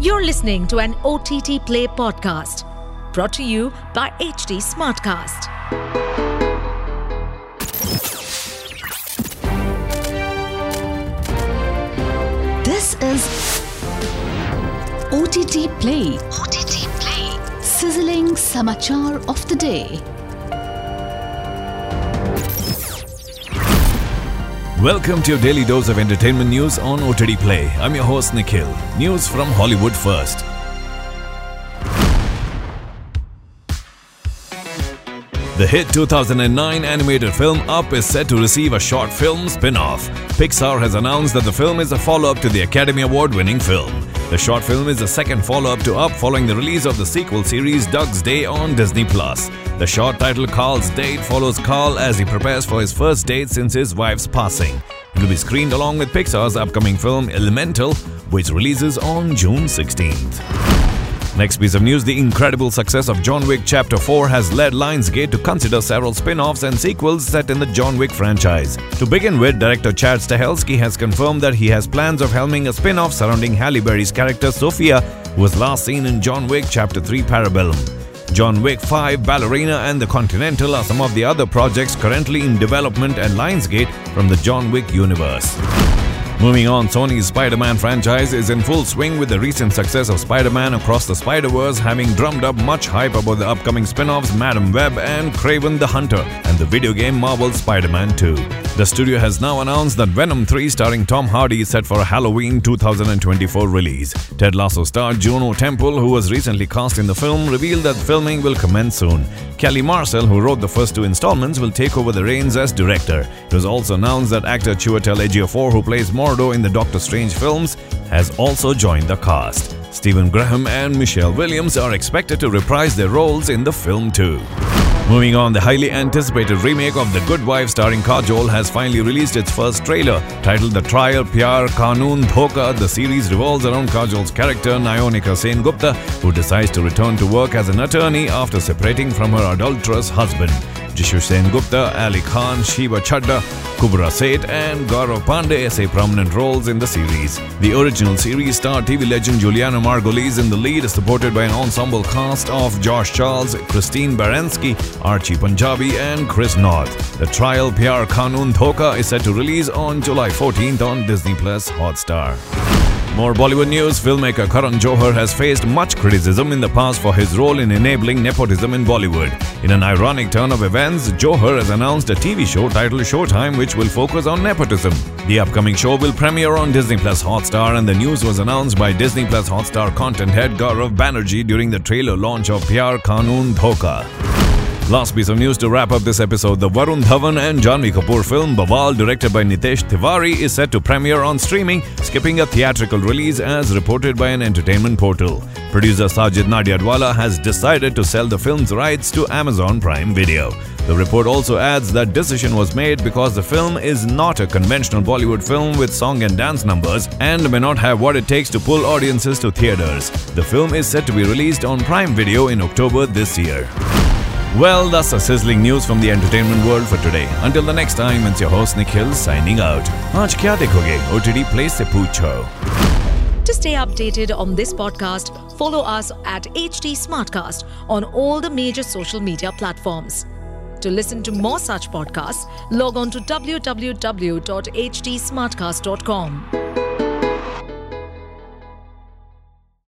You're listening to an OTT Play podcast brought to you by HT Smartcast. This is OTT Play. OTT Play. Sizzling Samachar of the Day. Welcome to your daily dose of entertainment news on OTT Play. I'm your host Nikhil. News from Hollywood first. The hit 2009 animated film Up is set to receive a short film spin off. Pixar has announced that the film is a follow up to the Academy Award winning film. The short film is the second follow up to Up following the release of the sequel series Dug Days on Disney. The short title Carl's Date follows Carl as he prepares for his first date since his wife's passing. It will be screened along with Pixar's upcoming film Elemental, which releases on June 16th. Next piece of news the incredible success of John Wick Chapter 4 has led Lionsgate to consider several spin offs and sequels set in the John Wick franchise. To begin with, director Chad Stahelski has confirmed that he has plans of helming a spin off surrounding Halle Berry's character Sophia, who was last seen in John Wick Chapter 3 Parabellum. John Wick 5, Ballerina, and The Continental are some of the other projects currently in development at Lionsgate from the John Wick universe. Moving on, Sony's Spider Man franchise is in full swing with the recent success of Spider Man Across the Spider Verse having drummed up much hype about the upcoming spin offs Madame Web and Kraven the Hunter, and the video game Marvel's Spider Man 2. The studio has now announced that Venom 3 starring Tom Hardy is set for a Halloween 2024 release. Ted Lasso star Juno Temple, who was recently cast in the film, revealed that filming will commence soon. Kelly Marcel, who wrote the first two installments, will take over the reins as director. It was also announced that actor Chiwetel Ejiofor, who plays Mordo in the Doctor Strange films, has also joined the cast. Stephen Graham and Michelle Williams are expected to reprise their roles in the film too. Moving on, the highly anticipated remake of The Good Wife starring Kajol has finally released its first trailer. Titled The Trial Pyar Kanun Dhoka, the series revolves around Kajol's character Nayonika Sen Gupta, who decides to return to work as an attorney after separating from her adulterous husband. Jishu Sen Gupta, Ali Khan, Sheeba Chaddha, Kubbra Sait, and Gaurav Pandey say prominent roles in the series. The original series star TV legend Julianna Margulies in the lead, is supported by an ensemble cast of Josh Charles, Christine Baranski, Archie Punjabi, and Chris Noth. The trial Pyar Kanun Dhoka is set to release on July 14th on Disney Plus Hotstar. More Bollywood news filmmaker Karan Johar has faced much criticism in the past for his role in enabling nepotism in Bollywood. In an ironic turn of events, Johar has announced a TV show titled Showtime which will focus on nepotism. The upcoming show will premiere on Disney Plus Hotstar, and the news was announced by Disney Plus Hotstar content head Gaurav Banerjee during the trailer launch of Pyar Kanun Dhoka. Last piece of news to wrap up this episode the Varun Dhawan and Janhvi Kapoor film Bawal, directed by Nitesh Tiwari, is set to premiere on streaming, skipping a theatrical release as reported by an entertainment portal. Producer Sajid Nadiadwala has decided to sell the film's rights to Amazon Prime Video. The report also adds that decision was made because the film is not a conventional Bollywood film with song and dance numbers and may not have what it takes to pull audiences to theaters. The film is set to be released on Prime Video in October this year. Well, that's the sizzling news from the entertainment world for today. Until the next time, it's your host Nikhil signing out. Aaj kya dekhoge? OTT Play se poocho. To stay updated on this podcast, follow us at HT Smartcast on all the major social media platforms. To listen to more such podcasts, log on to www.htsmartcast.com.